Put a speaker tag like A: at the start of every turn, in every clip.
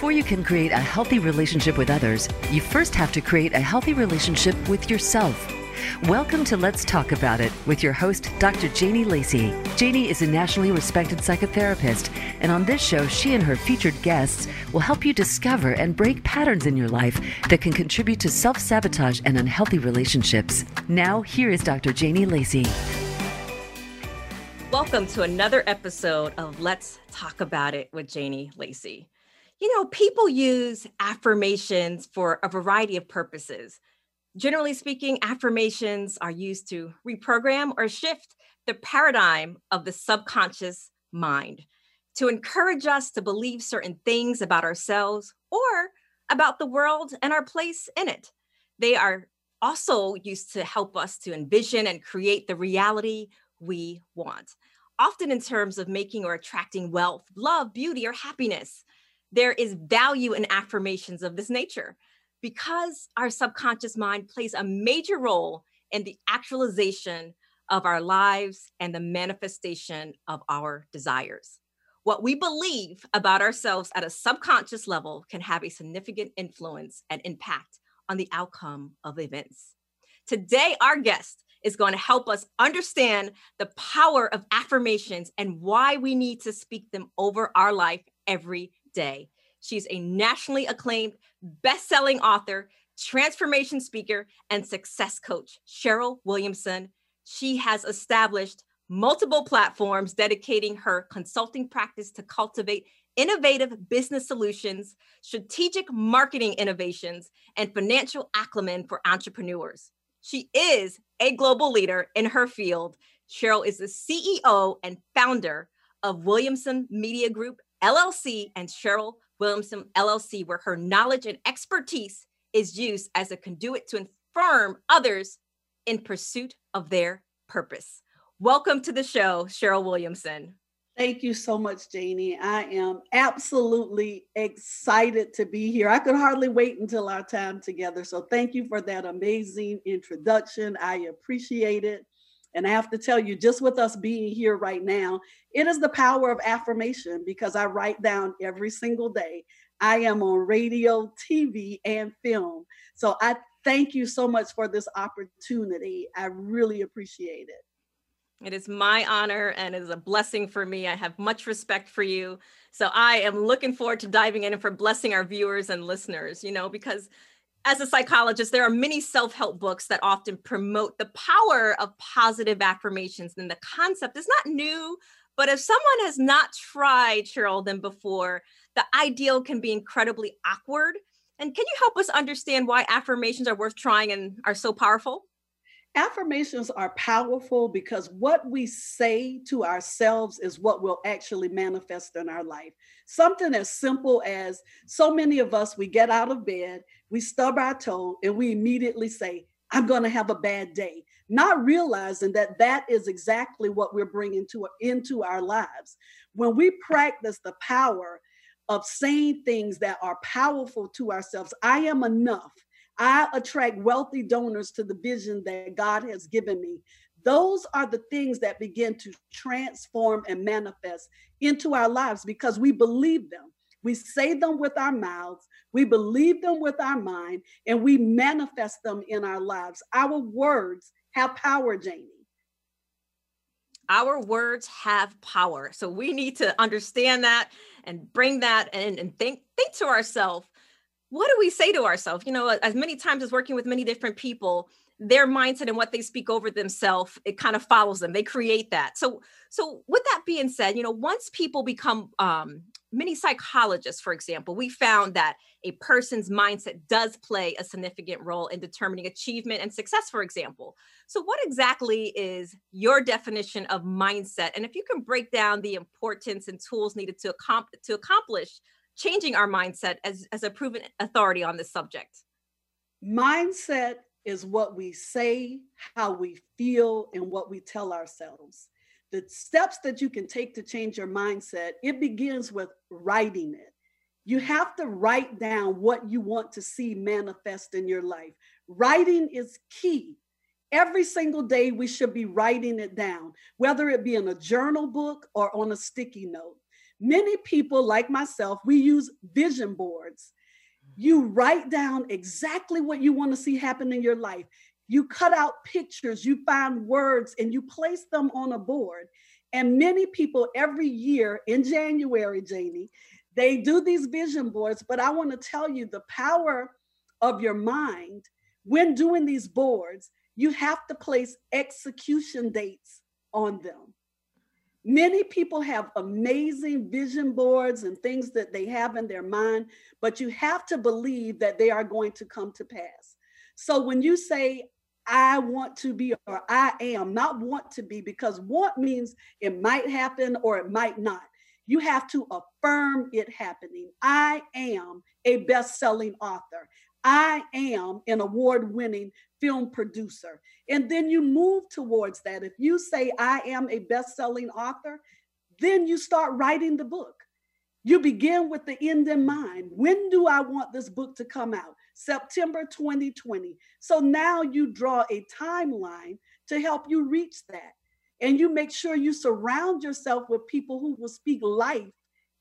A: Before you can create a healthy relationship with others, you first have to create a healthy relationship with yourself. Welcome to Let's Talk About It with your host, Dr. Janie Lacey. Janie is a nationally respected psychotherapist, and on this show, she and her featured guests will help you discover and break patterns in your life that can contribute to self sabotage and unhealthy relationships. Now, here is Dr. Janie Lacey.
B: Welcome to another episode of Let's Talk About It with Janie Lacey. You know, people use affirmations for a variety of purposes. Generally speaking, affirmations are used to reprogram or shift the paradigm of the subconscious mind, to encourage us to believe certain things about ourselves or about the world and our place in it. They are also used to help us to envision and create the reality we want, often in terms of making or attracting wealth, love, beauty, or happiness there is value in affirmations of this nature because our subconscious mind plays a major role in the actualization of our lives and the manifestation of our desires. What we believe about ourselves at a subconscious level can have a significant influence and impact on the outcome of events. Today, our guest is going to help us understand the power of affirmations and why we need to speak them over our life every day. She's a nationally acclaimed best-selling author, transformation speaker, and success coach, Cheryl Williamson. She has established multiple platforms dedicating her consulting practice to cultivate innovative business solutions, strategic marketing innovations, and financial acumen for entrepreneurs. She is a global leader in her field. Cheryl is the CEO and founder of Williamson Media Group LLC and Cheryl Williamson LLC, where her knowledge and expertise is used as a conduit to inform others in pursuit of their purpose. Welcome to the show, Cheryl Williamson.
C: Thank you so much, Janie. I am absolutely excited to be here. I could hardly wait until our time together. So, thank you for that amazing introduction. I appreciate it. And I have to tell you, just with us being here right now, it is the power of affirmation because I write down every single day. I am on radio, TV, and film. So I thank you so much for this opportunity. I really appreciate it.
B: It is my honor and it is a blessing for me. I have much respect for you. So I am looking forward to diving in and for blessing our viewers and listeners, you know, because as a psychologist, there are many self help books that often promote the power of positive affirmations. And the concept is not new, but if someone has not tried Cheryl them before, the ideal can be incredibly awkward. And can you help us understand why affirmations are worth trying and are so powerful?
C: Affirmations are powerful because what we say to ourselves is what will actually manifest in our life. Something as simple as so many of us, we get out of bed, we stub our toe, and we immediately say, I'm going to have a bad day, not realizing that that is exactly what we're bringing to, into our lives. When we practice the power of saying things that are powerful to ourselves, I am enough I attract wealthy donors to the vision that God has given me. Those are the things that begin to transform and manifest into our lives because we believe them. We say them with our mouths, we believe them with our mind, and we manifest them in our lives. Our words have power, Janie.
B: Our words have power. So we need to understand that and bring that and, and think think to ourselves what do we say to ourselves? You know, as many times as working with many different people, their mindset and what they speak over themselves, it kind of follows them. They create that. So, so with that being said, you know, once people become um, many psychologists, for example, we found that a person's mindset does play a significant role in determining achievement and success, for example. So, what exactly is your definition of mindset? And if you can break down the importance and tools needed to, accom- to accomplish changing our mindset as, as a proven authority on this subject?
C: Mindset is what we say, how we feel, and what we tell ourselves. The steps that you can take to change your mindset, it begins with writing it. You have to write down what you want to see manifest in your life. Writing is key. Every single day, we should be writing it down, whether it be in a journal book or on a sticky note Many people, like myself, we use vision boards. You mm-hmm. write down exactly what you want to see happen in your life. You cut out pictures, you find words, and you place them on a board. And many people every year in January, Janie, they do these vision boards. But I want to tell you the power of your mind when doing these boards, you have to place execution dates on them. Many people have amazing vision boards and things that they have in their mind, but you have to believe that they are going to come to pass. So when you say, I want to be or I am, not want to be, because want means it might happen or it might not. You have to affirm it happening. I am a best selling author. I am an award winning film producer. And then you move towards that. If you say, I am a best selling author, then you start writing the book. You begin with the end in mind. When do I want this book to come out? September 2020. So now you draw a timeline to help you reach that. And you make sure you surround yourself with people who will speak life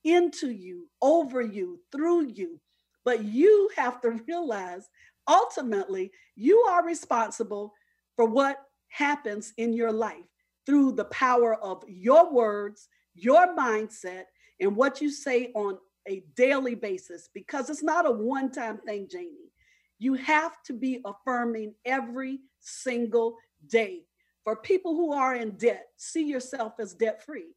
C: into you, over you, through you. But you have to realize ultimately you are responsible for what happens in your life through the power of your words, your mindset, and what you say on a daily basis because it's not a one time thing, Janie. You have to be affirming every single day. For people who are in debt, see yourself as debt free.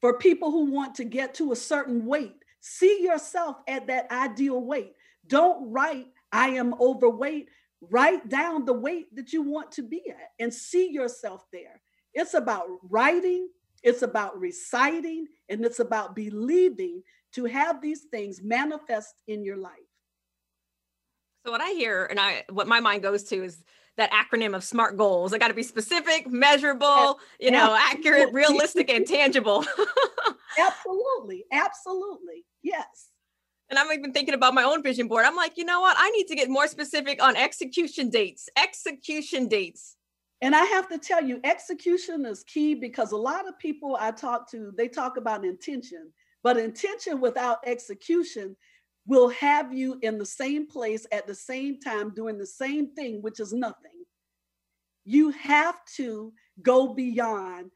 C: For people who want to get to a certain weight, see yourself at that ideal weight. Don't write, I am overweight. Write down the weight that you want to be at and see yourself there. It's about writing, it's about reciting, and it's about believing to have these things manifest in your life.
B: So what I hear and I what my mind goes to is that acronym of SMART goals. I got to be specific, measurable, you know, accurate, realistic, and tangible.
C: absolutely. Absolutely. Yes.
B: And I'm even thinking about my own vision board. I'm like, you know what? I need to get more specific on execution dates. Execution dates.
C: And I have to tell you, execution is key because a lot of people I talk to, they talk about intention, but intention without execution will have you in the same place at the same time doing the same thing, which is nothing. You have to go beyond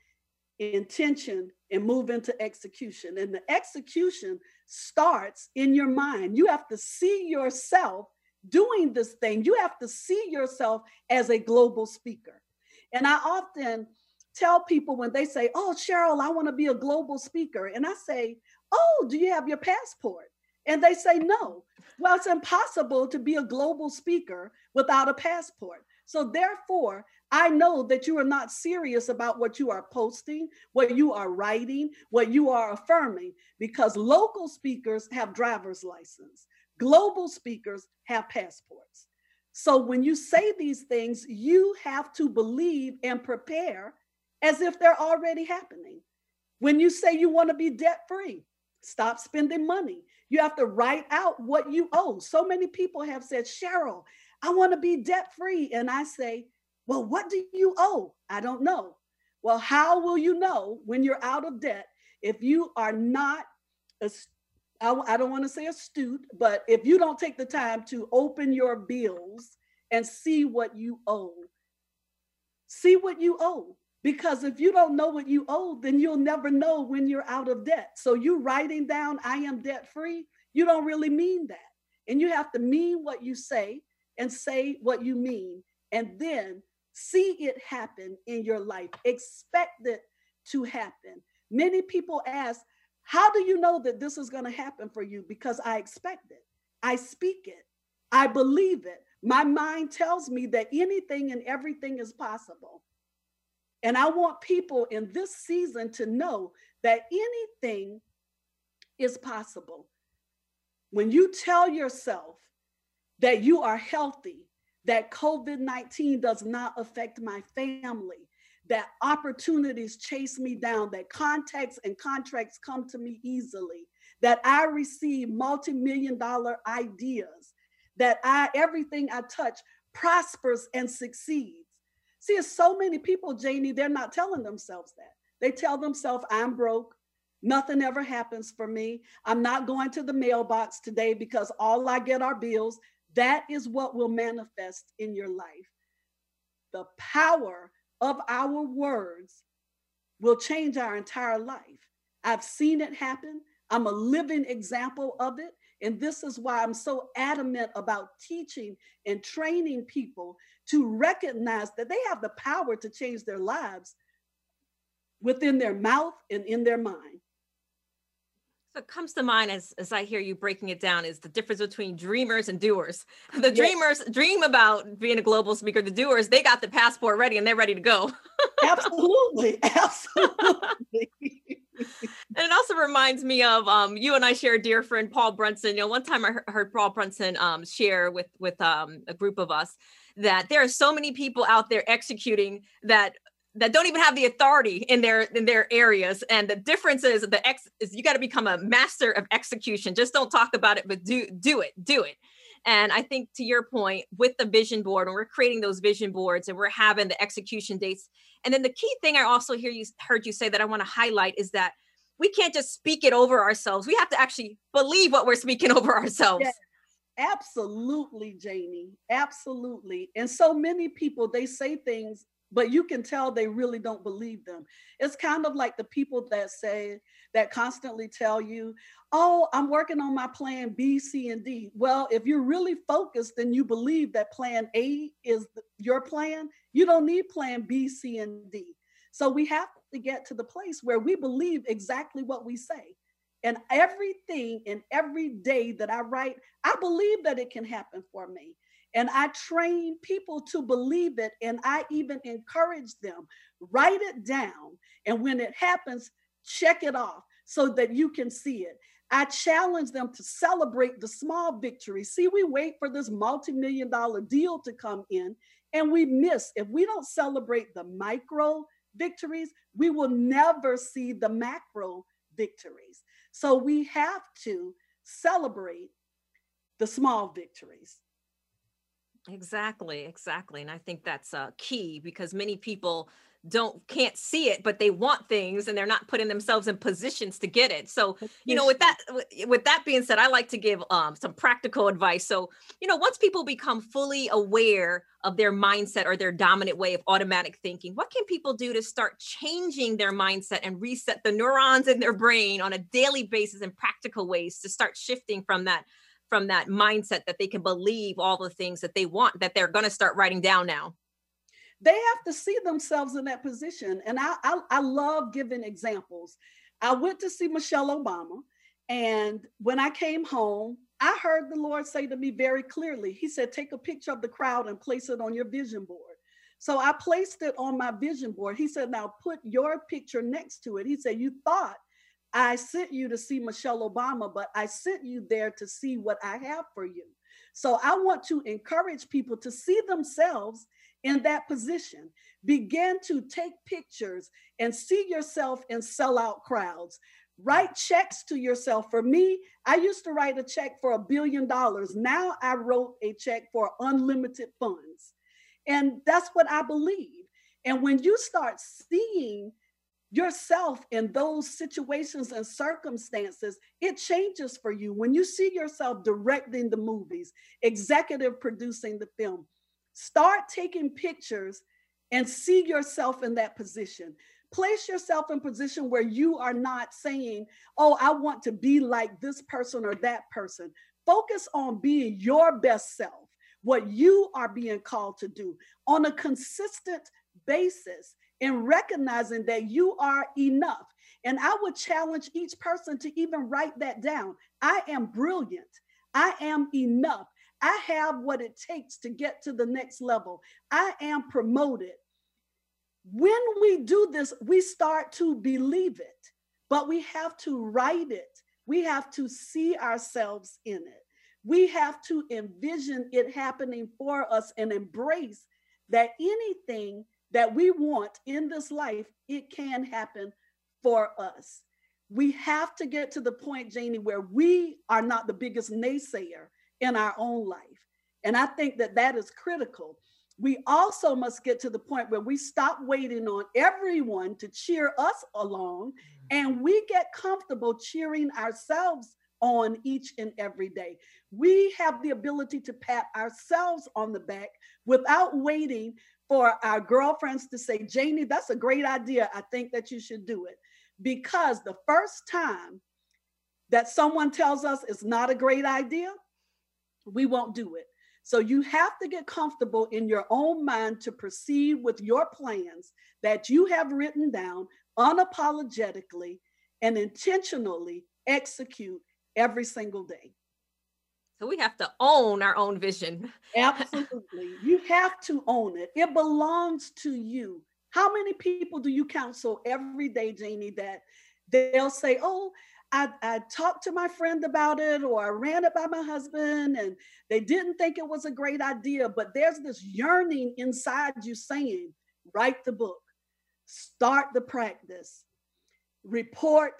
C: intention and move into execution. And the execution starts in your mind. You have to see yourself doing this thing. You have to see yourself as a global speaker. And I often tell people when they say, Oh, Cheryl, I want to be a global speaker. And I say, Oh, do you have your passport? And they say, No. Well, it's impossible to be a global speaker without a passport. So, therefore, I know that you are not serious about what you are posting, what you are writing, what you are affirming, because local speakers have driver's license, global speakers have passports. So when you say these things, you have to believe and prepare as if they're already happening. When you say you want to be debt free, stop spending money. You have to write out what you owe. So many people have said, Cheryl, I want to be debt free. And I say, well, what do you owe? I don't know. Well, how will you know when you're out of debt if you are not I, I don't want to say astute, but if you don't take the time to open your bills and see what you owe, see what you owe. Because if you don't know what you owe, then you'll never know when you're out of debt. So you writing down, I am debt free, you don't really mean that. And you have to mean what you say and say what you mean, and then see it happen in your life. Expect it to happen. Many people ask, how do you know that this is going to happen for you? Because I expect it. I speak it. I believe it. My mind tells me that anything and everything is possible. And I want people in this season to know that anything is possible. When you tell yourself that you are healthy, that COVID 19 does not affect my family, that opportunities chase me down, that contacts and contracts come to me easily, that I receive multi-million dollar ideas, that I everything I touch prospers and succeeds. See, so many people, Janie, they're not telling themselves that. They tell themselves, I'm broke, Nothing ever happens for me. I'm not going to the mailbox today because all I get are bills. That is what will manifest in your life. The power of our words will change our entire life. I've seen it happen. I'm a living example of it. And this is why I'm so adamant about teaching and training people to recognize that they have the power to change their lives within their mouth and in their mind.
B: What comes to mind as, as I hear you breaking it down is the difference between dreamers and doers. The yes. dreamers dream about being a global speaker. The doers, they got the passport ready and they're ready to go.
C: absolutely. Absolutely.
B: and it also reminds me of um, you and I share a dear friend, Paul Brunson. You know, one time I heard Paul Brunson um, share with with um, a group of us that there are so many people out there executing that that don't even have the authority in their in their areas and the difference is the ex is you got to become a master of execution just don't talk about it but do do it do it and i think to your point with the vision board and we're creating those vision boards and we're having the execution dates and then the key thing i also hear you heard you say that i want to highlight is that we can't just speak it over ourselves we have to actually believe what we're speaking over ourselves.
C: Absolutely, Janie. Absolutely. And so many people, they say things but you can tell they really don't believe them. It's kind of like the people that say, that constantly tell you, oh, I'm working on my plan B, C, and D. Well, if you're really focused and you believe that plan A is your plan, you don't need plan B, C, and D. So we have to get to the place where we believe exactly what we say. And everything and every day that I write, I believe that it can happen for me. And I train people to believe it. And I even encourage them write it down. And when it happens, check it off so that you can see it. I challenge them to celebrate the small victories. See, we wait for this multi million dollar deal to come in and we miss. If we don't celebrate the micro victories, we will never see the macro victories. So we have to celebrate the small victories.
B: Exactly, exactly. And I think that's uh, key because many people don't can't see it but they want things and they're not putting themselves in positions to get it so you know with that with that being said i like to give um, some practical advice so you know once people become fully aware of their mindset or their dominant way of automatic thinking what can people do to start changing their mindset and reset the neurons in their brain on a daily basis in practical ways to start shifting from that from that mindset that they can believe all the things that they want that they're going to start writing down now.
C: They have to see themselves in that position and I, I, I love giving examples. I went to see michelle obama and when i came home i heard the lord say to me very clearly he said take a picture of the crowd and place it on your vision board. So i placed it on my vision board. He said now put your picture next to it. He said you thought I sent you to see Michelle Obama, but I sent you there to see what I have for you. So I want to encourage people to see themselves in that position. Begin to take pictures and see yourself in sellout crowds. Write checks to yourself. For me, I used to write a check for a billion dollars. Now I wrote a check for unlimited funds. And that's what I believe. And when you start seeing yourself in those situations and circumstances, it changes for you. When you see yourself directing the movies, executive producing the film, start taking pictures and see yourself in that position. Place yourself in position where you are not saying, "Oh, I want to be like this person or that person." Focus on being your best self, what you are being called to do on a consistent basis in recognizing that you are enough. And I would challenge each person to even write that down. I am brilliant. I am enough. I have what it takes to get to the next level. I am promoted. When we do this, we start to believe it, but we have to write it. We have to see ourselves in it. We have to envision it happening for us and embrace that anything that we want in this life, it can happen for us. We have to get to the point, Janie, where we are not the biggest naysayer in our own life. And I think that that is critical. we also must get to the point where we stop waiting on everyone to cheer us along mm-hmm. and we get comfortable cheering ourselves on each and every day. We have the ability to pat ourselves on the back without waiting for our girlfriends to say, Janie, that's a great idea. I think that you should do it. Because the first time that someone tells us it's not a great idea, we won't do it. So you have to get comfortable in your own mind to proceed with your plans that you have written down unapologetically and intentionally execute every single day.
B: So we have to own our own vision.
C: Absolutely. You have to own it. It belongs to you. How many people do you counsel every day, Janie, that they'll say, Oh, I, I talked to my friend about it, or I ran it by my husband, and they didn't think it was a great idea. But there's this yearning inside you saying, Write the book, start the practice, report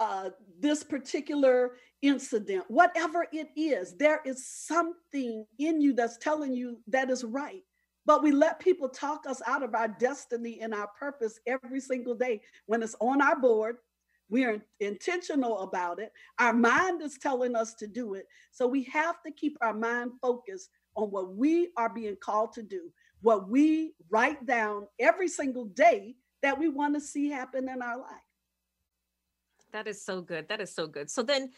C: uh, this particular incident, whatever it is, there is something in you that's telling you that is right. But we let people talk us out of our destiny and our purpose every single day when it's on our board. We are intentional about it. Our mind is telling us to do it. So we have to keep our mind focused on what we are being called to do, what we write down every single day that we want to see happen in our life.
B: That is so good. That is so good. So then,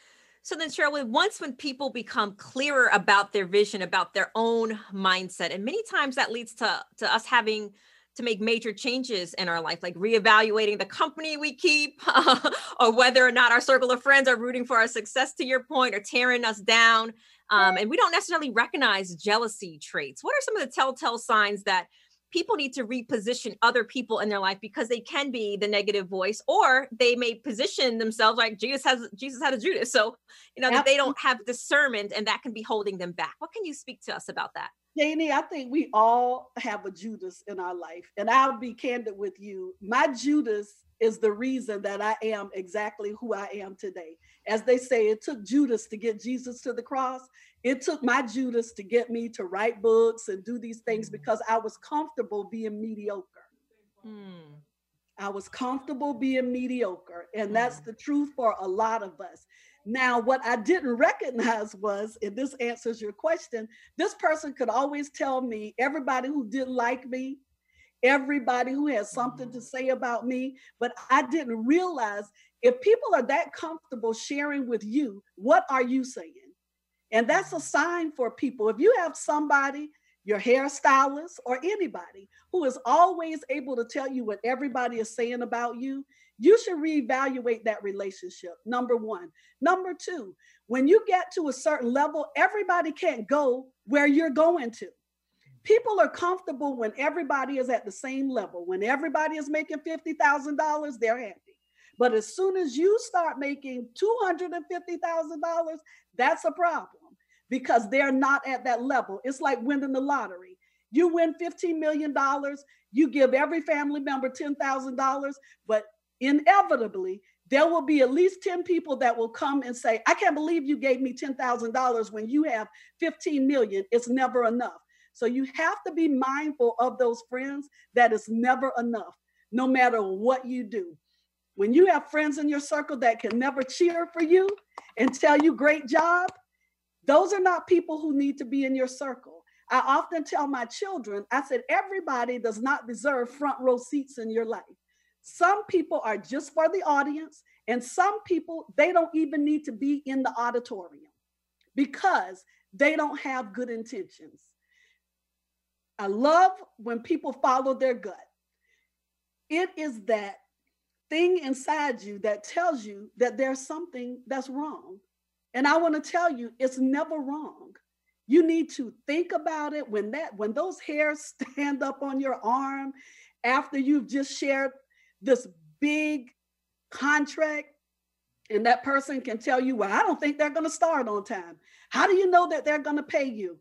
B: so then, Cheryl, once when people become clearer about their vision, about their own mindset, and many times that leads to to us having to make major changes in our life, like reevaluating the company we keep, or whether or not our circle of friends are rooting for our success, to your point, or tearing us down. Um, and we don't necessarily recognize jealousy traits. What are some of the telltale signs that people need to reposition other people in their life because they can be the negative voice or they may position themselves like jesus has jesus had a judas so you know that they don't have discernment and that can be holding them back what can you speak to us about that
C: Janie, I think we all have a Judas in our life. And I'll be candid with you. My Judas is the reason that I am exactly who I am today. As they say, it took Judas to get Jesus to the cross. It took my Judas to get me to write books and do these things mm. because I was comfortable being mediocre. Mm. I was comfortable being mediocre. And that's mm. the truth for a lot of us. Now, what I didn't recognize was, and this answers your question, this person could always tell me everybody who didn't like me, everybody who has something to say about me, but I didn't realize if people are that comfortable sharing with you, what are you saying? And that's a sign for people. If you have somebody, your hairstylist or anybody who is always able to tell you what everybody is saying about you, you should reevaluate that relationship. Number one. Number two, when you get to a certain level, everybody can't go where you're going to. People are comfortable when everybody is at the same level. When everybody is making $50,000, they're happy. But as soon as you start making $250,000, that's a problem because they're not at that level. It's like winning the lottery. You win $15 million, you give every family member $10,000, but inevitably, there will be at least 10 people that will come and say, I can't believe you gave me $10,000 when you have 15 million. It's never enough. So you have to be mindful of those friends that is never enough, no matter what you do. When you have friends in your circle that can never cheer for you and tell you great job, those are not people who need to be in your circle. I often tell my children, I said, everybody does not deserve front row seats in your life. Some people are just for the audience, and some people, they don't even need to be in the auditorium because they don't have good intentions. I love when people follow their gut. It is that thing inside you that tells you that there's something that's wrong. And I want to tell you, it's never wrong. You need to think about it when that when those hairs stand up on your arm after you've just shared this big contract and that person can tell you, well, I don't think they're going to start on time. How do you know that they're going to pay you?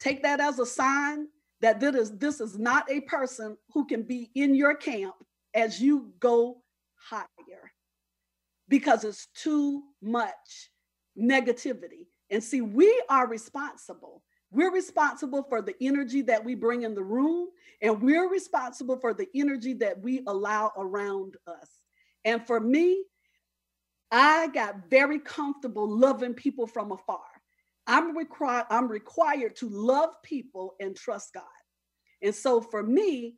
C: Take that as a sign that this is, this is not a person who can be in your camp as you go higher because it's too much negativity. And see, we are responsible. We're responsible for the energy that we bring in the room, and we're responsible for the energy that we allow around us. And for me, I got very comfortable loving people from afar. I'm required I'm required to love people and trust God. And so for me,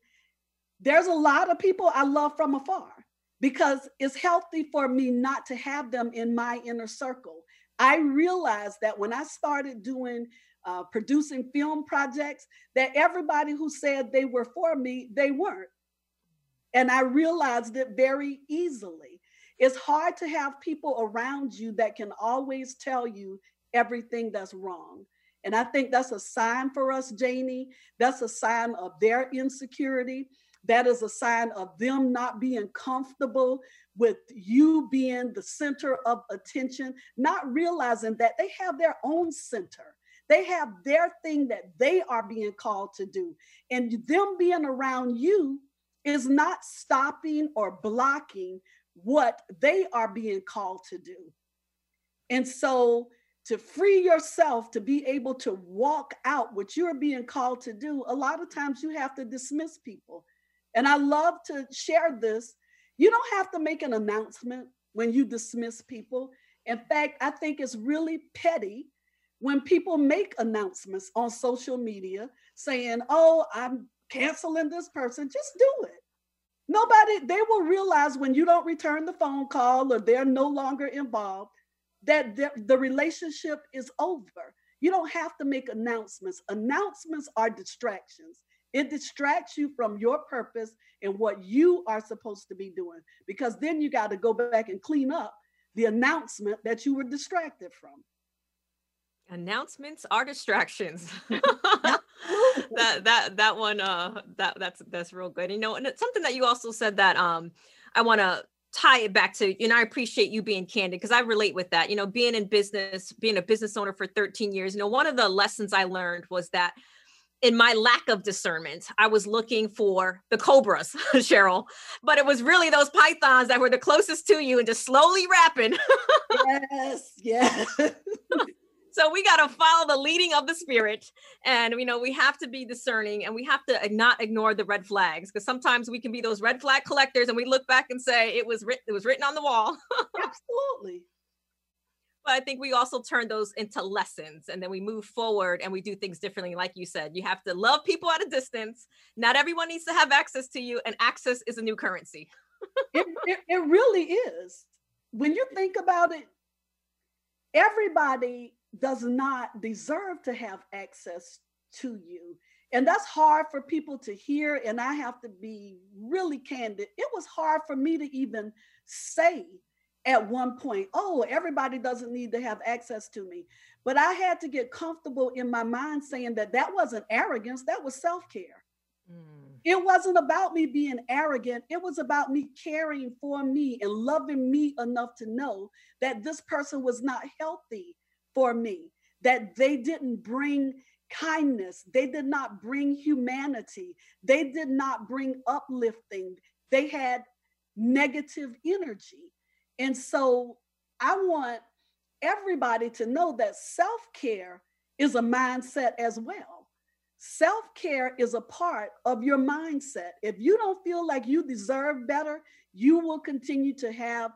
C: there's a lot of people I love from afar because it's healthy for me not to have them in my inner circle. I realized that when I started doing uh, producing film projects, that everybody who said they were for me, they weren't. And I realized it very easily. It's hard to have people around you that can always tell you everything that's wrong. And I think that's a sign for us, Janie. That's a sign of their insecurity. That is a sign of them not being comfortable with you being the center of attention, not realizing that they have their own center. They have their thing that they are being called to do. And them being around you is not stopping or blocking what they are being called to do. And so to free yourself to be able to walk out what you're being called to do, a lot of times you have to dismiss people. And I love to share this. You don't have to make an announcement when you dismiss people. In fact, I think it's really petty when people make announcements on social media saying, oh, I'm canceling this person. Just do it. Nobody, they will realize when you don't return the phone call or they're no longer involved that the, the relationship is over. You don't have to make announcements. Announcements are distractions. It distracts you from your purpose and what you are supposed to be doing because then you got to go back and clean up the announcement that you were distracted from.
B: Announcements are distractions. that that that one uh that that's that's real good. You know, and it's something that you also said that um I want to tie it back to you know i appreciate you being candid because i relate with that you know being in business being a business owner for 13 years you know one of the lessons i learned was that in my lack of discernment i was looking for the cobras cheryl but it was really those pythons that were the closest to you and just slowly wrapping
C: yes yes
B: so we got to follow the leading of the spirit. And you know we have to be discerning and we have to not ignore the red flags because sometimes we can be those red flag collectors and we look back and say it was written it was written on the wall.
C: Absolutely.
B: But i think we also turn those into lessons and then we move forward and we do things differently. Like you said you have to love people at a distance. Not everyone needs to have access to you and access is a new currency.
C: It, it, it really is. When you think about it everybody does not deserve to have access to you. And that's hard for people to hear. And I have to be really candid. It was hard for me to even say at one point, oh, everybody doesn't need to have access to me. But I had to get comfortable in my mind saying that that wasn't arrogance, that was self care. Mm. It wasn't about me being arrogant. It was about me caring for me and loving me enough to know that this person was not healthy for me, that they didn't bring kindness, they did not bring humanity, they did not bring uplifting, they had negative energy. And so I want everybody to know that self care is a mindset as well. Self care is a part of your mindset. If you don't feel like you deserve better, you will continue to have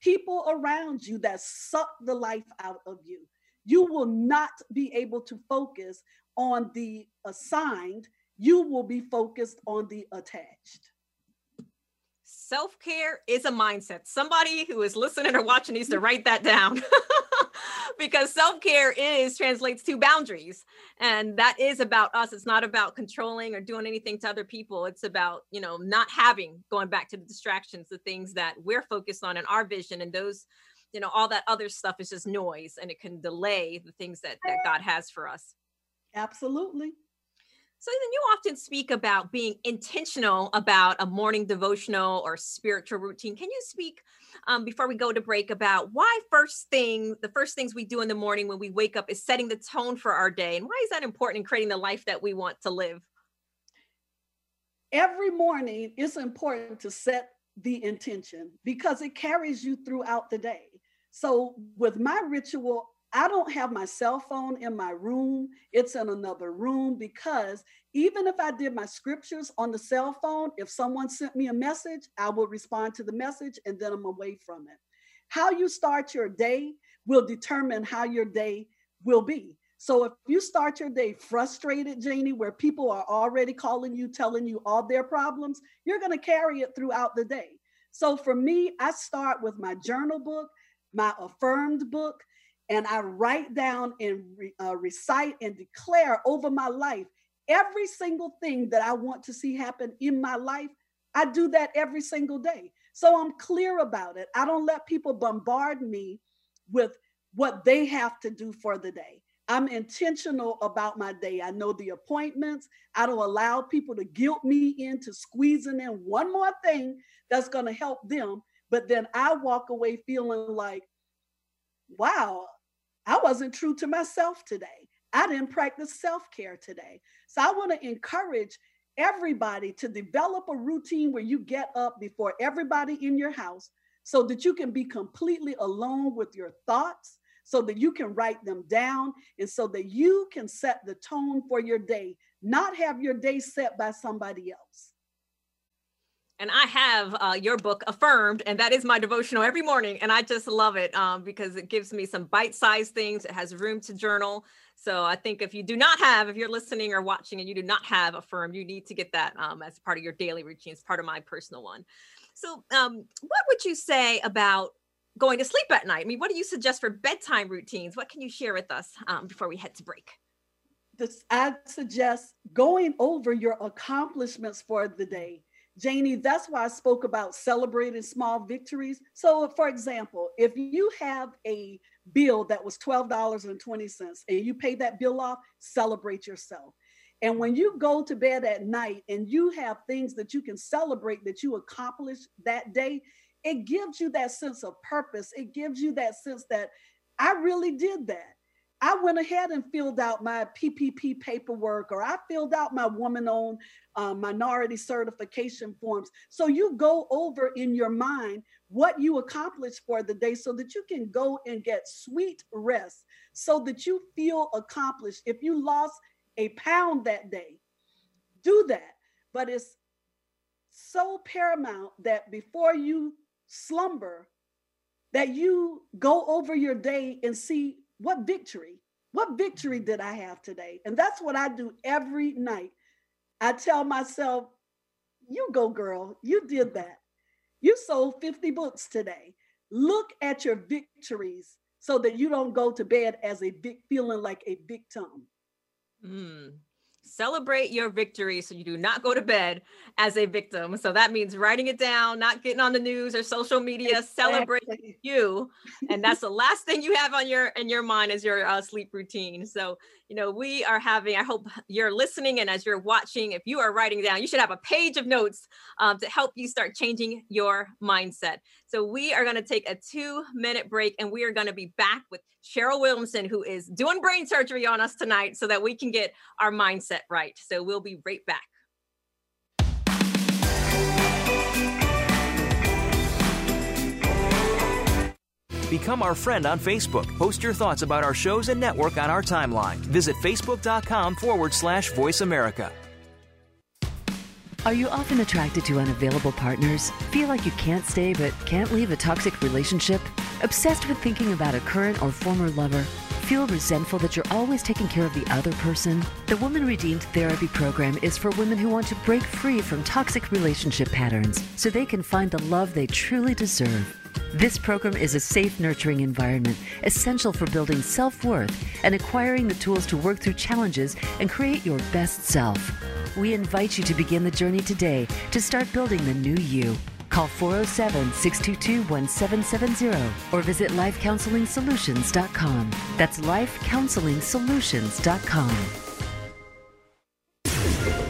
C: people around you that suck the life out of you. You will not be able to focus on the assigned, you will be focused on the attached.
B: Self care is a mindset. Somebody who is listening or watching needs to write that down because self care is translates to boundaries. And that is about us. It's not about controlling or doing anything to other people. It's about, you know, not having, going back to the distractions, the things that we're focused on in our vision and those you know all that other stuff is just noise and it can delay the things that, that god has for us
C: absolutely
B: so then you often speak about being intentional about a morning devotional or spiritual routine. Can you speak um, before we go to break about why first thing, the first things we do in the morning when we wake up is setting the tone for our day, and why is that important in creating the life that we want to live?
C: Every morning, it's important to set the intention because it carries you throughout the day. So with my ritual, I don't have my cell phone in my room, it's in another room because even if I did my scriptures on the cell phone, if someone sent me a message, I will respond to the message and then I'm away from it. How you start your day will determine how your day will be. So if you start your day frustrated, Janie, where people are already calling you, telling you all their problems, you're going to carry it throughout the day. So for me, I start with my journal book, my affirmed book, and I write down and re, uh, recite and declare over my life every single thing that I want to see happen in my life. I do that every single day. So I'm clear about it. I don't let people bombard me with what they have to do for the day. I'm intentional about my day. I know the appointments. I don't allow people to guilt me into squeezing in one more thing that's going to help them. But then I walk away feeling like, wow, I wasn't true to myself today. I didn't practice self care today. So I want to encourage everybody to develop a routine where you get up before everybody in your house so that you can be completely alone with your thoughts so that you can write them down and so that you can set the tone for your day, not have your day set by somebody else.
B: And I have uh, your book affirmed, and that is my devotional every morning. And I just love it um, because it gives me some bite sized things. It has room to journal. So I think if you do not have, if you're listening or watching and you do not have affirmed, you need to get that um, as part of your daily routine. It's part of my personal one. So, um, what would you say about going to sleep at night? I mean, what do you suggest for bedtime routines? What can you share with us um, before we head to break?
C: This, I suggest going over your accomplishments for the day. Janie, that's why I spoke about celebrating small victories. So, for example, if you have a bill that was $12.20 and you pay that bill off, celebrate yourself. And when you go to bed at night and you have things that you can celebrate that you accomplished that day, it gives you that sense of purpose. It gives you that sense that I really did that. I went ahead and filled out my PPP paperwork, or I filled out my woman owned uh, minority certification forms. So you go over in your mind what you accomplished for the day so that you can go and get sweet rest, so that you feel accomplished. If you lost a pound that day, do that. But it's so paramount that before you slumber that you go over your day and see what victory, what victory did I have today? And that's what I do every night. I tell myself, you go, girl, you did that. You sold 50 books today. Look at your victories so that you don't go to bed as a big feeling like a victim.
B: Mm, celebrate your victory so you do not go to bed as a victim. So that means writing it down, not getting on the news or social media, exactly. celebrate you. And that's the last thing you have on your in your mind is your uh, sleep routine. So, you know, we are having, I hope you're listening and as you're watching, if you are writing down, you should have a page of notes um, to help you start changing your mindset. So we are going to take a two minute break and we are going to be back with Cheryl Williamson, who is doing brain surgery on us tonight so that we can get our mindset right. So we'll be right back.
D: Become our friend on Facebook. Post your thoughts about our shows and network on our timeline. Visit facebook.com forward slash voice America.
A: Are you often attracted to unavailable partners? Feel like you can't stay but can't leave a toxic relationship? Obsessed with thinking about a current or former lover? Feel resentful that you're always taking care of the other person? The Woman Redeemed Therapy Program is for women who want to break free from toxic relationship patterns so they can find the love they truly deserve. This program is a safe, nurturing environment essential for building self worth and acquiring the tools to work through challenges and create your best self. We invite you to begin the journey today to start building the new you. Call 407 622 1770 or visit lifecounseling.solutions.com. That's lifecounseling.solutions.com.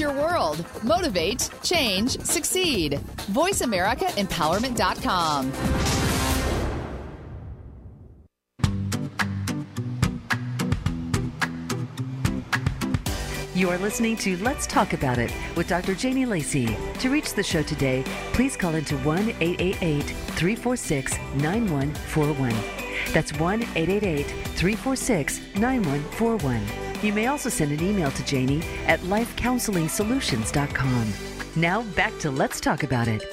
E: Your world. Motivate, change, succeed. VoiceAmericaEmpowerment.com.
A: You are listening to Let's Talk About It with Dr. Janie Lacey. To reach the show today, please call into 1 888 346 9141. That's 1 888 346 9141. You may also send an email to Janie at lifecounseling.solutions.com. Now back to Let's Talk About It.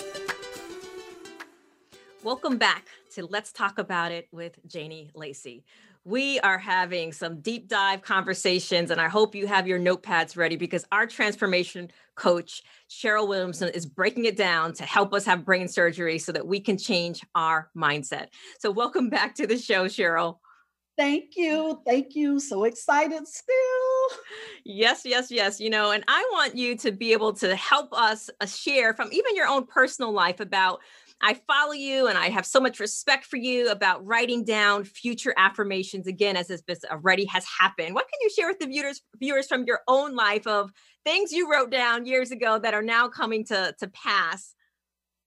B: Welcome back to Let's Talk About It with Janie Lacey. We are having some deep dive conversations, and I hope you have your notepads ready because our transformation coach, Cheryl Williamson, is breaking it down to help us have brain surgery so that we can change our mindset. So, welcome back to the show, Cheryl.
C: Thank you. Thank you. So excited still.
B: Yes, yes, yes. You know, and I want you to be able to help us uh, share from even your own personal life about I follow you and I have so much respect for you about writing down future affirmations again as this already has happened. What can you share with the viewers viewers from your own life of things you wrote down years ago that are now coming to to pass?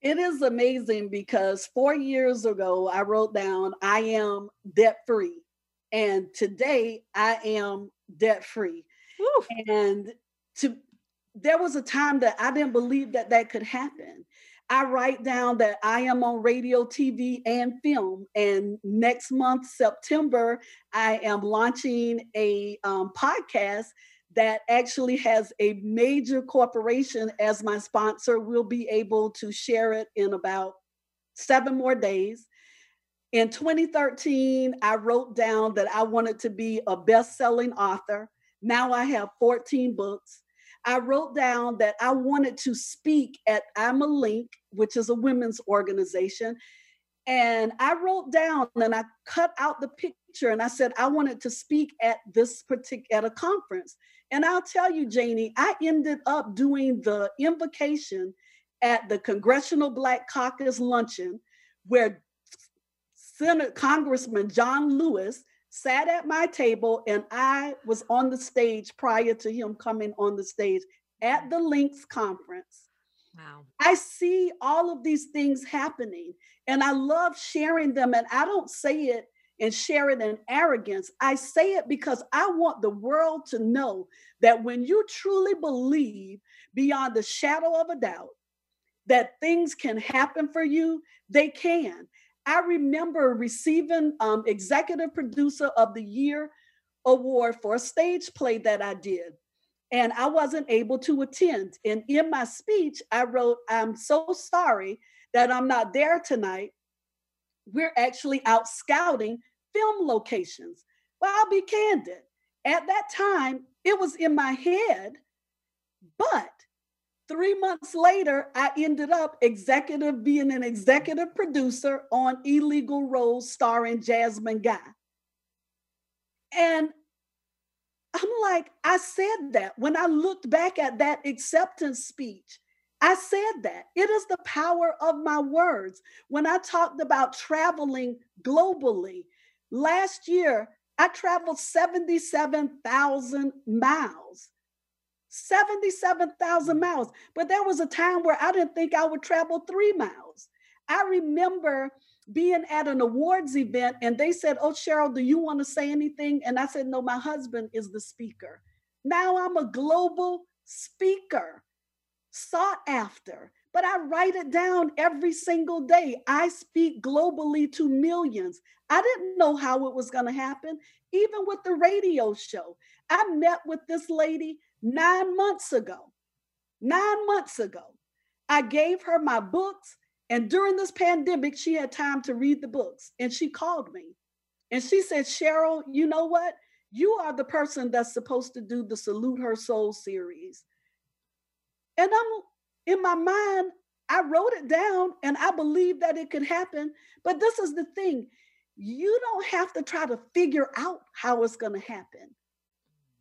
C: It is amazing because 4 years ago I wrote down I am debt free and today I am debt free. And to there was a time that I didn't believe that that could happen. I write down that I am on radio, TV, and film. And next month, September, I am launching a um, podcast that actually has a major corporation as my sponsor. We'll be able to share it in about seven more days. In 2013, I wrote down that I wanted to be a best selling author. Now I have 14 books. I wrote down that I wanted to speak at I'm a Link, which is a women's organization. And I wrote down and I cut out the picture and I said, I wanted to speak at this particular at a conference. And I'll tell you, Janie, I ended up doing the invocation at the Congressional Black Caucus luncheon, where Senate Congressman John Lewis sat at my table and I was on the stage prior to him coming on the stage at the Links conference.
B: Wow.
C: I see all of these things happening and I love sharing them. And I don't say it and share it in arrogance. I say it because I want the world to know that when you truly believe beyond the shadow of a doubt that things can happen for you, they can. I remember receiving um, Executive Producer of the Year award for a stage play that I did. And I wasn't able to attend. And in my speech, I wrote, I'm so sorry that I'm not there tonight. We're actually out scouting film locations. Well, I'll be candid. At that time, it was in my head, but Three months later, I ended up executive being an executive producer on Illegal Rose starring Jasmine Guy. And I'm like, I said that when I looked back at that acceptance speech. I said that. It is the power of my words. When I talked about traveling globally, last year I traveled 77,000 miles. 77,000 miles. But there was a time where I didn't think I would travel three miles. I remember being at an awards event and they said, Oh, Cheryl, do you want to say anything? And I said, No, my husband is the speaker. Now I'm a global speaker, sought after, but I write it down every single day. I speak globally to millions. I didn't know how it was going to happen, even with the radio show. I met with this lady nine months ago. Nine months ago, I gave her my books. And during this pandemic, she had time to read the books. And she called me and she said, Cheryl, you know what? You are the person that's supposed to do the Salute Her Soul series. And I'm in my mind, I wrote it down and I believe that it could happen. But this is the thing you don't have to try to figure out how it's going to happen.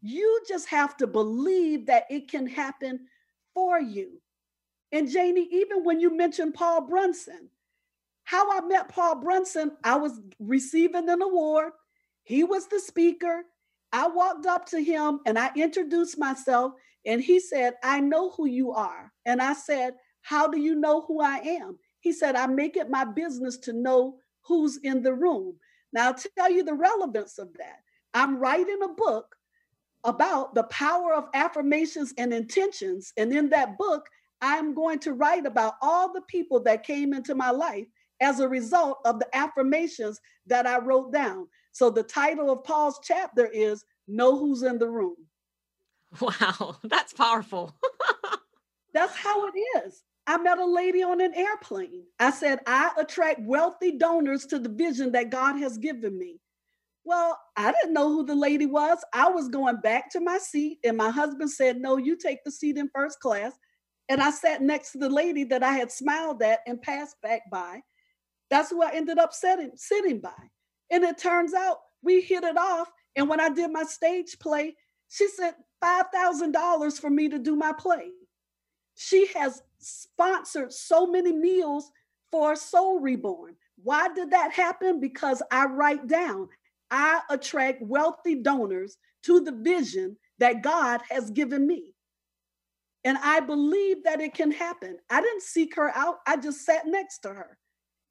C: You just have to believe that it can happen for you. And Janie, even when you mentioned Paul Brunson, how I met Paul Brunson, I was receiving an award. He was the speaker. I walked up to him and I introduced myself, and he said, I know who you are. And I said, How do you know who I am? He said, I make it my business to know who's in the room. Now, I'll tell you the relevance of that. I'm writing a book about the power of affirmations and intentions. And in that book, I'm going to write about all the people that came into my life as a result of the affirmations that I wrote down. So the title of Paul's chapter is Know Who's in the Room.
B: Wow, that's powerful.
C: that's how it is. I met a lady on an airplane. I said, I attract wealthy donors to the vision that God has given me. Well, I didn't know who the lady was. I was going back to my seat, and my husband said, No, you take the seat in first class. And I sat next to the lady that I had smiled at and passed back by. That's who I ended up sitting, sitting by. And it turns out we hit it off. And when I did my stage play, she sent $5,000 for me to do my play. She has sponsored so many meals for Soul Reborn. Why did that happen? Because I write down, I attract wealthy donors to the vision that God has given me. And I believe that it can happen. I didn't seek her out, I just sat next to her.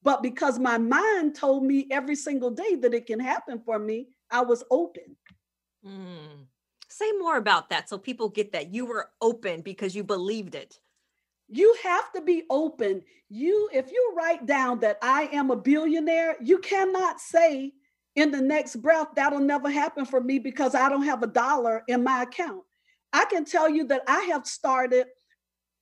C: But because my mind told me every single day that it can happen for me, I was open.
B: Mm. Say more about that so people get that you were open because you believed it.
C: You have to be open. You if you write down that I am a billionaire, you cannot say in the next breath that'll never happen for me because I don't have a dollar in my account. I can tell you that I have started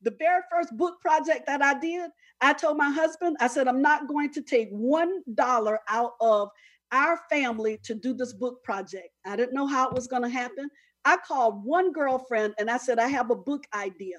C: the very first book project that I did. I told my husband, I said, I'm not going to take one dollar out of our family to do this book project. I didn't know how it was going to happen. I called one girlfriend and I said, I have a book idea.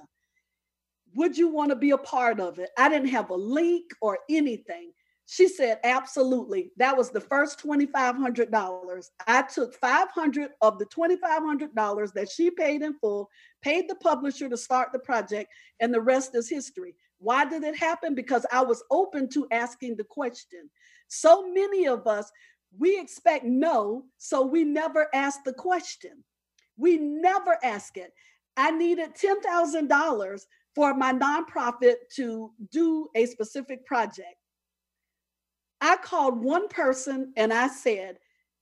C: Would you want to be a part of it? I didn't have a link or anything. She said, absolutely. That was the first $2,500. I took 500 of the $2,500 that she paid in full, paid the publisher to start the project, and the rest is history. Why did it happen? Because I was open to asking the question. So many of us, we expect no, so we never ask the question. We never ask it. I needed $10,000 for my nonprofit to do a specific project. I called one person and I said,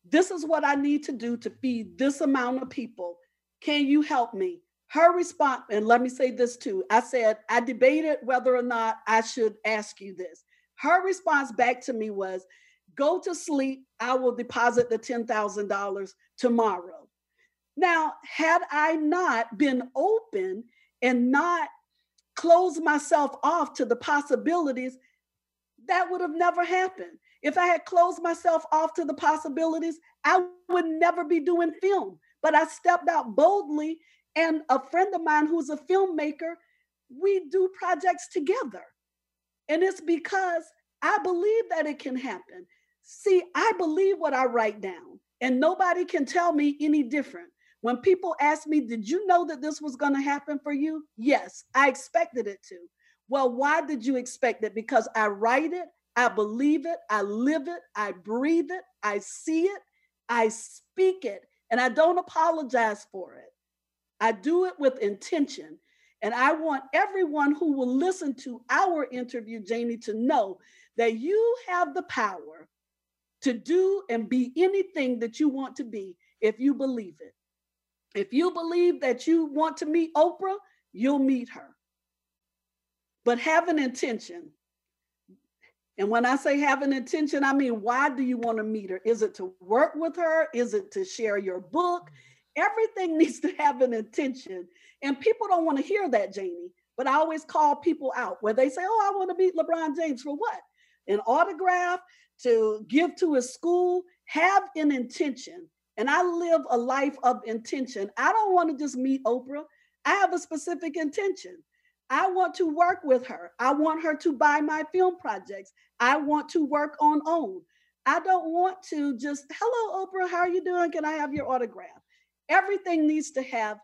C: This is what I need to do to feed this amount of people. Can you help me? Her response, and let me say this too I said, I debated whether or not I should ask you this. Her response back to me was, Go to sleep. I will deposit the $10,000 tomorrow. Now, had I not been open and not closed myself off to the possibilities, that would have never happened. If I had closed myself off to the possibilities, I would never be doing film. But I stepped out boldly, and a friend of mine who's a filmmaker, we do projects together. And it's because I believe that it can happen. See, I believe what I write down, and nobody can tell me any different. When people ask me, Did you know that this was going to happen for you? Yes, I expected it to. Well, why did you expect it? Because I write it, I believe it, I live it, I breathe it, I see it, I speak it, and I don't apologize for it. I do it with intention. And I want everyone who will listen to our interview, Janie, to know that you have the power to do and be anything that you want to be if you believe it. If you believe that you want to meet Oprah, you'll meet her but have an intention. And when I say have an intention, I mean, why do you want to meet her? Is it to work with her? Is it to share your book? Everything needs to have an intention. And people don't want to hear that, Janie. But I always call people out where they say, Oh, I want to meet LeBron James for what? An autograph to give to his school. Have an intention. And I live a life of intention. I don't want to just meet Oprah. I have a specific intention. I want to work with her. I want her to buy my film projects. I want to work on OWN. I don't want to just, hello, Oprah, how are you doing? Can I have your autograph? Everything needs to have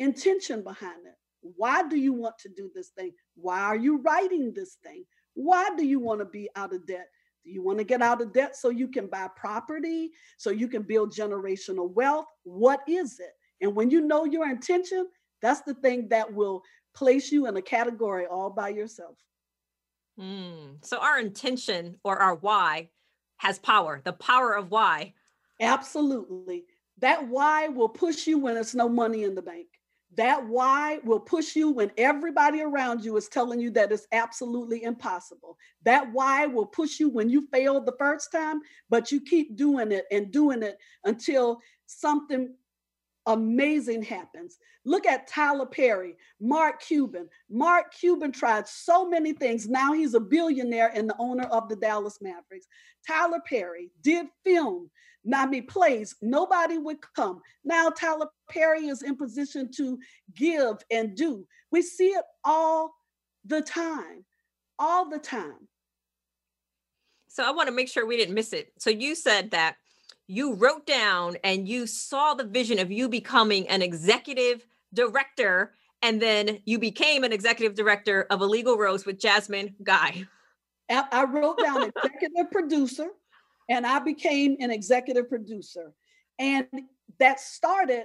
C: intention behind it. Why do you want to do this thing? Why are you writing this thing? Why do you want to be out of debt? Do you want to get out of debt so you can buy property, so you can build generational wealth? What is it? And when you know your intention, that's the thing that will place you in a category all by yourself.
B: Mm. So our intention or our why has power, the power of why.
C: Absolutely. That why will push you when there's no money in the bank. That why will push you when everybody around you is telling you that it's absolutely impossible. That why will push you when you failed the first time, but you keep doing it and doing it until something amazing happens. Look at Tyler Perry, Mark Cuban. Mark Cuban tried so many things. Now he's a billionaire and the owner of the Dallas Mavericks. Tyler Perry did film, I mean, plays. Nobody would come. Now Tyler Perry is in position to give and do. We see it all the time, all the time.
B: So I want to make sure we didn't miss it. So you said that you wrote down and you saw the vision of you becoming an executive director and then you became an executive director of Illegal Rose with Jasmine Guy.
C: I wrote down executive producer and I became an executive producer. And that started,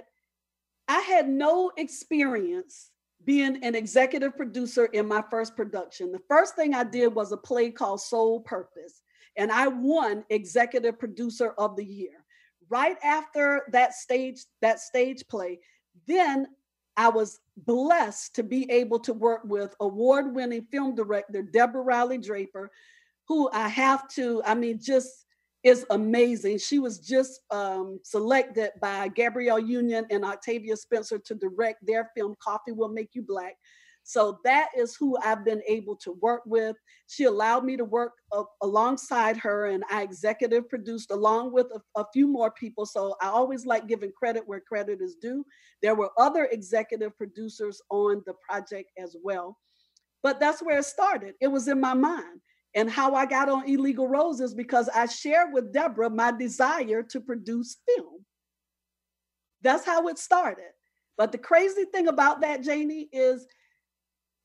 C: I had no experience being an executive producer in my first production. The first thing I did was a play called Soul Purpose and I won executive producer of the year. Right after that stage that stage play, then I was blessed to be able to work with award-winning film director Deborah Riley Draper, who I have to, I mean, just is amazing. She was just um, selected by Gabrielle Union and Octavia Spencer to direct their film Coffee Will Make You Black. So that is who I've been able to work with. She allowed me to work uh, alongside her, and I executive produced along with a, a, few more people. So I always like giving credit where credit is due. There were other executive producers on the project as well. But that's where it started. It was in my mind. And how I got on Illegal Roses because I shared with Deborah my desire to produce film. That's how it started. But the crazy thing about that, Janie, is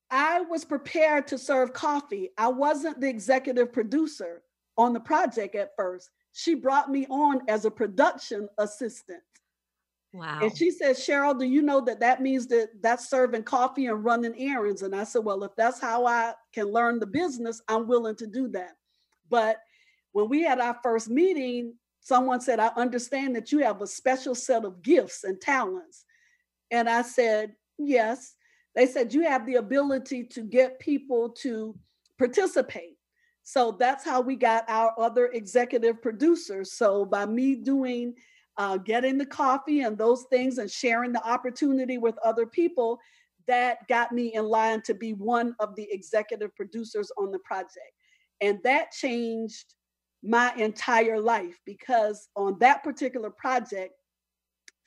C: I was prepared to serve coffee. I wasn't the executive producer on the project at first. She brought me on as a production assistant.
B: Wow.
C: And she said, Cheryl, do you know that that means that that's serving coffee and running errands? And I said, well, if that's how I can learn the business, I'm willing to do that. But when we had our first meeting, someone said, I understand that you have a special set of gifts and talents. And I said, yes. They said you have the ability to get people to participate. So that's how we got our other executive producers. So by me doing, uh, getting the coffee and those things and sharing the opportunity with other people, that got me in line to be one of the executive producers on the project. And that changed my entire life because on that particular project,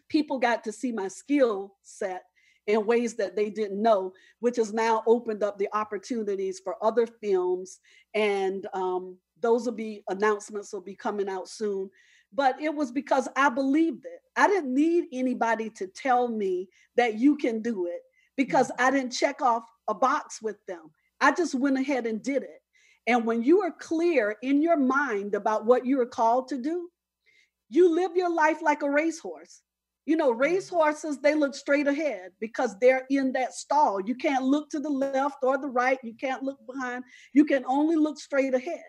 C: people got to see my skill set in ways that they didn't know, which has now opened up the opportunities for other films. And um, those will be announcements will be coming out soon. But it was because I believed it. I didn't need anybody to tell me that you can do it because mm-hmm. I didn't check off a box with them. I just went ahead and did it. And when you are clear in your mind about what you are called to do, you live your life like a racehorse. You know, race horses, they look straight ahead because they're in that stall. You can't look to the left or the right. You can't look behind. You can only look straight ahead.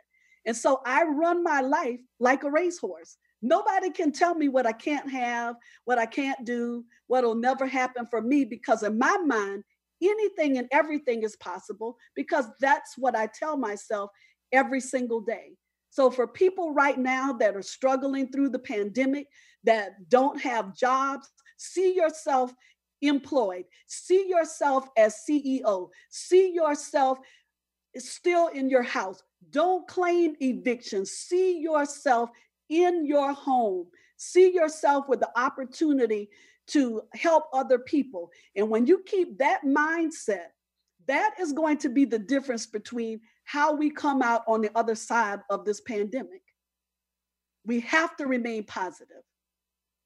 C: And so I run my life like a racehorse. Nobody can tell me what I can't have, what I can't do, what'll never happen for me because in my mind, anything and everything is possible because that's what I tell myself every single day. So, for people right now that are struggling through the pandemic, that don't have jobs, see yourself employed, see yourself as CEO, see yourself still in your house. Don't claim eviction, see yourself in your home, see yourself with the opportunity to help other people. And when you keep that mindset, that is going to be the difference between how we come out on the other side of this pandemic. We have to remain positive.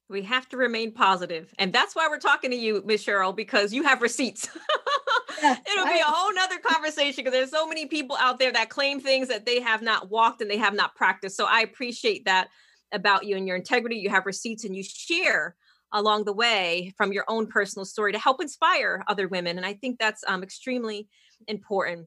B: We have to remain positive. And that's why we're talking to you, Miss Cheryl, because you have receipts. It'll be a whole nother conversation because there's so many people out there that claim things that they have not walked and they have not practiced. So I appreciate that about you and your integrity. You have receipts and you share along the way from your own personal story to help inspire other women. And I think that's um, extremely important.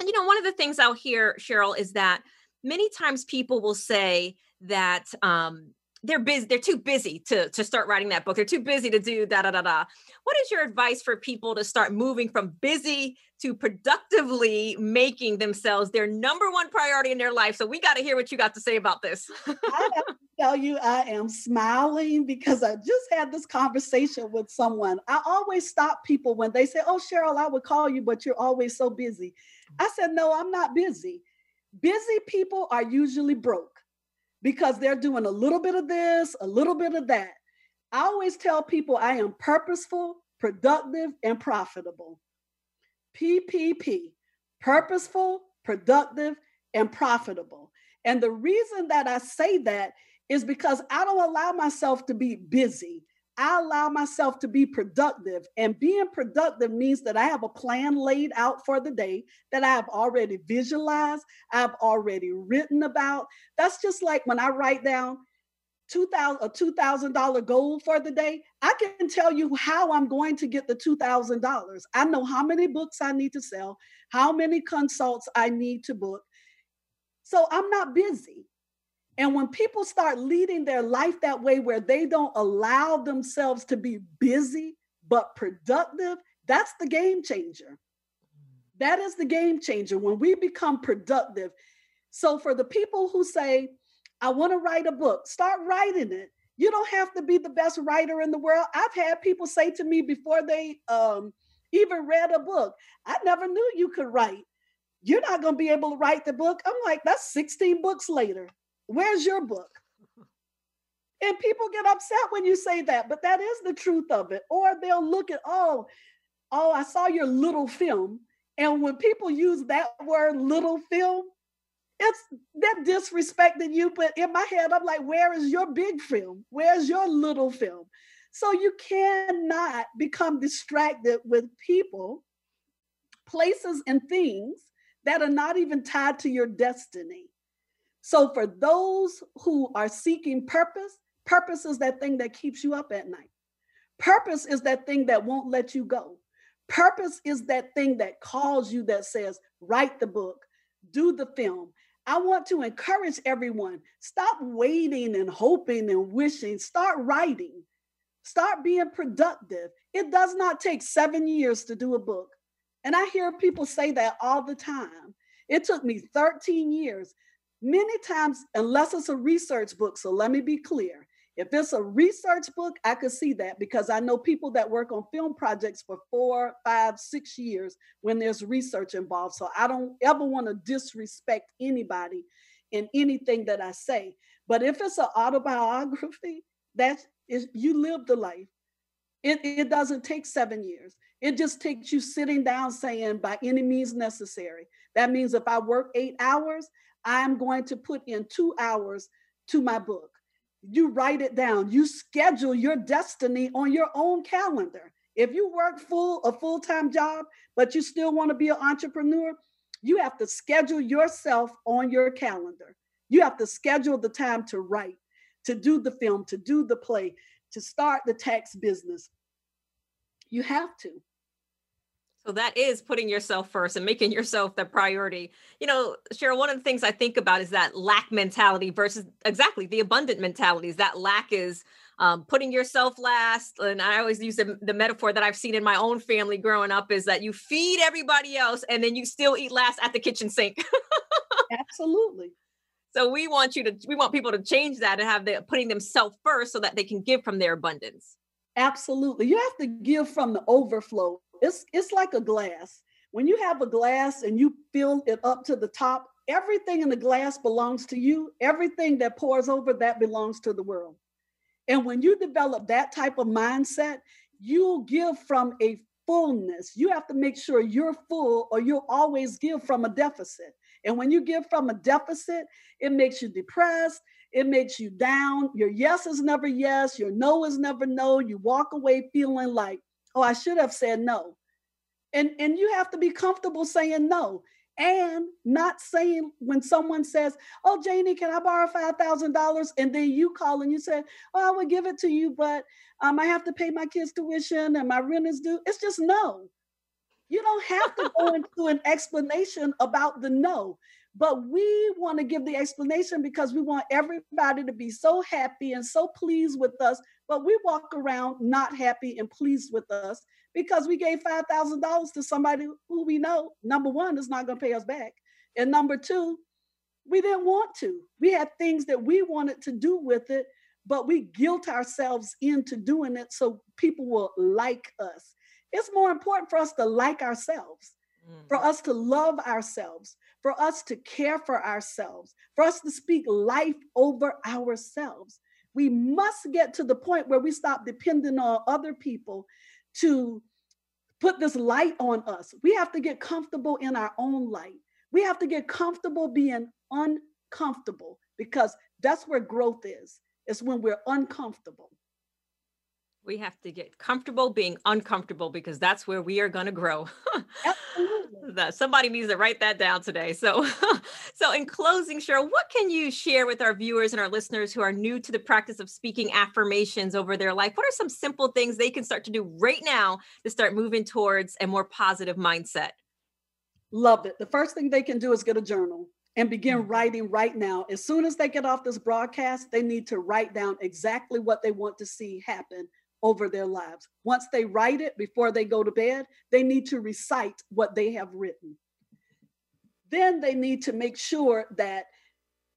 B: And you know, one of the things out here, Cheryl, is that many times people will say that um, they're busy they're too busy to to start writing that book. They're too busy to do da da da da. What is your advice for people to start moving from busy to productively making themselves their number one priority in their life? So we got to hear what you got to say about this.
C: I have to tell you i am smiling because i just had this conversation with someone. I always stop people when they say oh cheryl i would call you but you're always so busy. I said no i'm not busy. Busy people are usually broke because they're doing a little bit of this, a little bit of that. I always tell people I am purposeful, productive, and profitable. PPP, purposeful, productive, and profitable. And the reason that I say that is because I don't allow myself to be busy. I allow myself to be productive. And being productive means that I have a plan laid out for the day that I have already visualized, I've already written about. That's just like when I write down $2,000, a $2000 goal for the day i can tell you how i'm going to get the $2000 i know how many books i need to sell how many consults i need to book so i'm not busy and when people start leading their life that way, where they don't allow themselves to be busy but productive, that's the game changer. That is the game changer when we become productive. So, for the people who say, I want to write a book, start writing it. You don't have to be the best writer in the world. I've had people say to me before they um, even read a book, I never knew you could write. You're not going to be able to write the book. I'm like, that's 16 books later. Where's your book? And people get upset when you say that, but that is the truth of it. Or they'll look at, oh, oh, I saw your little film. And when people use that word little film, it's they're disrespecting you. But in my head, I'm like, where is your big film? Where's your little film? So you cannot become distracted with people, places, and things that are not even tied to your destiny. So, for those who are seeking purpose, purpose is that thing that keeps you up at night. Purpose is that thing that won't let you go. Purpose is that thing that calls you that says, write the book, do the film. I want to encourage everyone stop waiting and hoping and wishing, start writing, start being productive. It does not take seven years to do a book. And I hear people say that all the time. It took me 13 years. Many times, unless it's a research book, so let me be clear. If it's a research book, I could see that because I know people that work on film projects for four, five, six years when there's research involved. So I don't ever want to disrespect anybody in anything that I say. But if it's an autobiography, that's is you live the life. It, it doesn't take seven years. It just takes you sitting down saying, by any means necessary. That means if I work eight hours, I'm going to put in two hours to my book. You write it down. You schedule your destiny on your own calendar. If you work full a full-time job, but you still want to be an entrepreneur, you have to schedule yourself on your calendar. You have to schedule the time to write, to do the film, to do the play, to start the tax business. You have to.
B: So that is putting yourself first and making yourself the priority. You know, Cheryl, one of the things I think about is that lack mentality versus exactly the abundant mentalities. That lack is um, putting yourself last. And I always use the, the, metaphor that I've seen in my own family growing up is that you feed everybody else and then you still eat last at the kitchen sink.
C: Absolutely.
B: So we want you to, we want people to change that and have the putting themselves first so that they can give from their abundance.
C: Absolutely. You have to give from the overflow it's it's like a glass. When you have a glass and you fill it up to the top, everything in the glass belongs to you. Everything that pours over that belongs to the world. And when you develop that type of mindset, you'll give from a fullness. You have to make sure you're full or you'll always give from a deficit. And when you give from a deficit, it makes you depressed. It makes you down. Your yes is never yes. Your no is never no. You walk away feeling like oh, I should have said no. And, and you have to be comfortable saying no and not saying when someone says, Oh, Janie, can I borrow $5,000? And then you call and you say, Oh, I will give it to you, but um, I have to pay my kids' tuition and my rent is due. It's just no. You don't have to go into an explanation about the no, but we want to give the explanation because we want everybody to be so happy and so pleased with us. But we walk around not happy and pleased with us because we gave $5,000 to somebody who we know, number one, is not going to pay us back. And number two, we didn't want to. We had things that we wanted to do with it, but we guilt ourselves into doing it so people will like us. It's more important for us to like ourselves, mm. for us to love ourselves, for us to care for ourselves, for us to speak life over ourselves. We must get to the point where we stop depending on other people to put this light on us. We have to get comfortable in our own light. We have to get comfortable being uncomfortable because that's where growth is. It's when we're uncomfortable.
B: We have to get comfortable being uncomfortable because that's where we are going to grow. that somebody needs to write that down today. So, so in closing, Cheryl, what can you share with our viewers and our listeners who are new to the practice of speaking affirmations over their life? What are some simple things they can start to do right now to start moving towards a more positive mindset?
C: Love it. The first thing they can do is get a journal and begin mm. writing right now. As soon as they get off this broadcast, they need to write down exactly what they want to see happen over their lives. Once they write it before they go to bed, they need to recite what they have written. Then they need to make sure that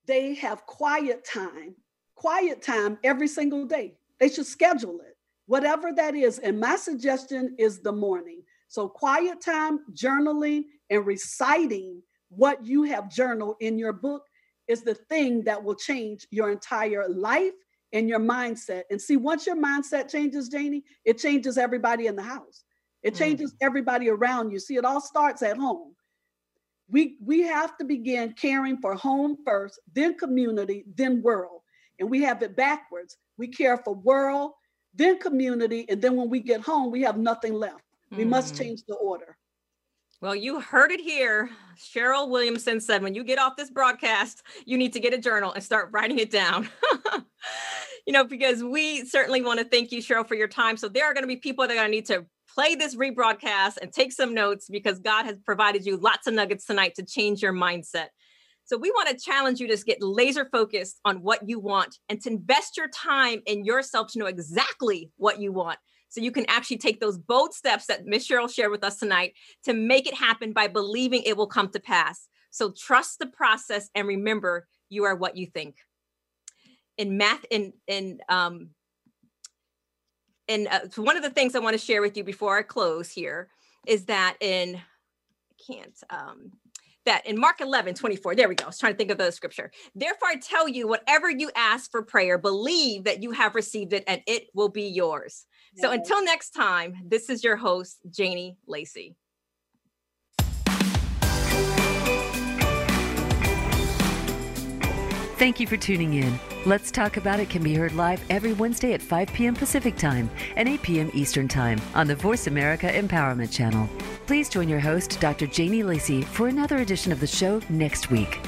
C: they have quiet time, quiet time every single day. They should schedule it, whatever that is. And my suggestion is the morning. So, quiet time, journaling, and reciting what you have journaled in your book is the thing that will change your entire life and your mindset. And see, once your mindset changes, Janie, it changes everybody in the house. It mm. changes mm. everybody around you. See, it all starts at home. We we have to begin caring for home first, then community, then world. And we have it backwards. We care for world, then community, and then when we get home, we have nothing left. We mm. must change the order.
B: Well, you heard it here. Cheryl Williamson said when you get off this broadcast, you need to get a journal and start writing it down. you know, because we certainly want to thank you, Cheryl, for your time. So there are going to be people that are going to need to play this rebroadcast and take some notes because God has provided you lots of nuggets tonight to change your mindset. So we want to challenge you to get laser focused on what you want and to invest your time in yourself to know exactly what you want. So you can actually take those bold steps that Miss Cheryl shared with us tonight to make it happen by believing it will come to pass. So trust the process and remember you are what you think in math in in um and uh, so one of the things I want to share with you before I close here is that in I can't um that in Mark 11, 24, there we go. I was trying to think of the scripture. Therefore, I tell you, whatever you ask for prayer, believe that you have received it and it will be yours. Yes. So until next time, this is your host, Janie Lacey.
A: Thank you for tuning in. Let's Talk About It can be heard live every Wednesday at 5 p.m. Pacific Time and 8 p.m. Eastern Time on the Voice America Empowerment Channel. Please join your host, Dr. Janie Lacey, for another edition of the show next week.